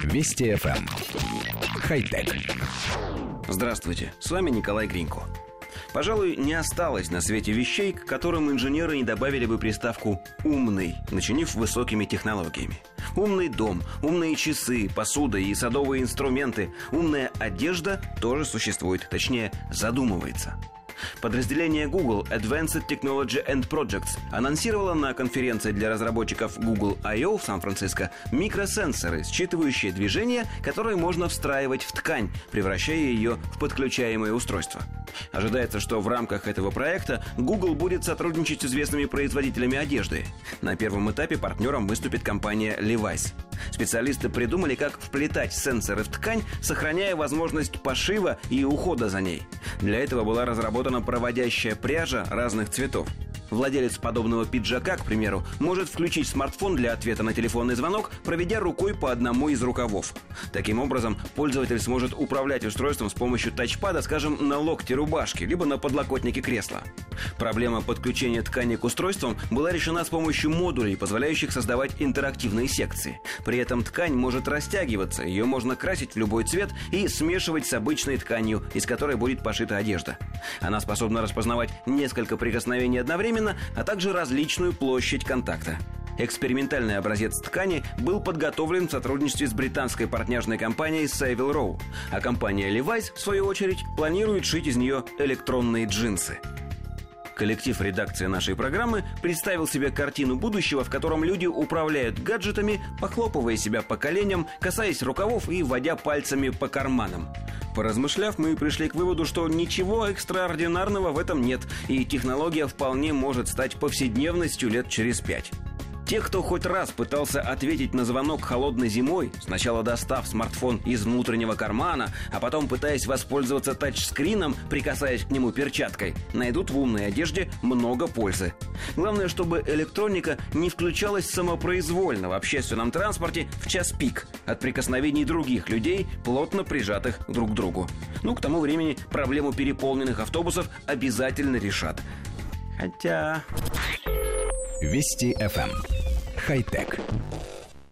Вести FM. Эм. Хай-тек. Здравствуйте, с вами Николай Гринько. Пожалуй, не осталось на свете вещей, к которым инженеры не добавили бы приставку «умный», начинив высокими технологиями. Умный дом, умные часы, посуда и садовые инструменты, умная одежда тоже существует, точнее, задумывается – Подразделение Google Advanced Technology and Projects анонсировало на конференции для разработчиков Google I.O. в Сан-Франциско микросенсоры, считывающие движения, которые можно встраивать в ткань, превращая ее в подключаемое устройство. Ожидается, что в рамках этого проекта Google будет сотрудничать с известными производителями одежды. На первом этапе партнером выступит компания Levi's. Специалисты придумали, как вплетать сенсоры в ткань, сохраняя возможность пошива и ухода за ней. Для этого была разработана проводящая пряжа разных цветов. Владелец подобного пиджака, к примеру, может включить смартфон для ответа на телефонный звонок, проведя рукой по одному из рукавов. Таким образом, пользователь сможет управлять устройством с помощью тачпада, скажем, на локте рубашки, либо на подлокотнике кресла. Проблема подключения ткани к устройствам была решена с помощью модулей, позволяющих создавать интерактивные секции. При этом ткань может растягиваться, ее можно красить в любой цвет и смешивать с обычной тканью, из которой будет пошита одежда. Она способна распознавать несколько прикосновений одновременно, одновременно, а также различную площадь контакта. Экспериментальный образец ткани был подготовлен в сотрудничестве с британской партняжной компанией Savile Row, а компания Levi's, в свою очередь, планирует шить из нее электронные джинсы. Коллектив редакции нашей программы представил себе картину будущего, в котором люди управляют гаджетами, похлопывая себя по коленям, касаясь рукавов и водя пальцами по карманам. Поразмышляв, мы пришли к выводу, что ничего экстраординарного в этом нет, и технология вполне может стать повседневностью лет через пять. Те, кто хоть раз пытался ответить на звонок холодной зимой, сначала достав смартфон из внутреннего кармана, а потом пытаясь воспользоваться тачскрином, прикасаясь к нему перчаткой, найдут в умной одежде много пользы. Главное, чтобы электроника не включалась самопроизвольно в общественном транспорте в час пик от прикосновений других людей, плотно прижатых друг к другу. Ну, к тому времени проблему переполненных автобусов обязательно решат. Хотя... Вести FM. Хай-тек.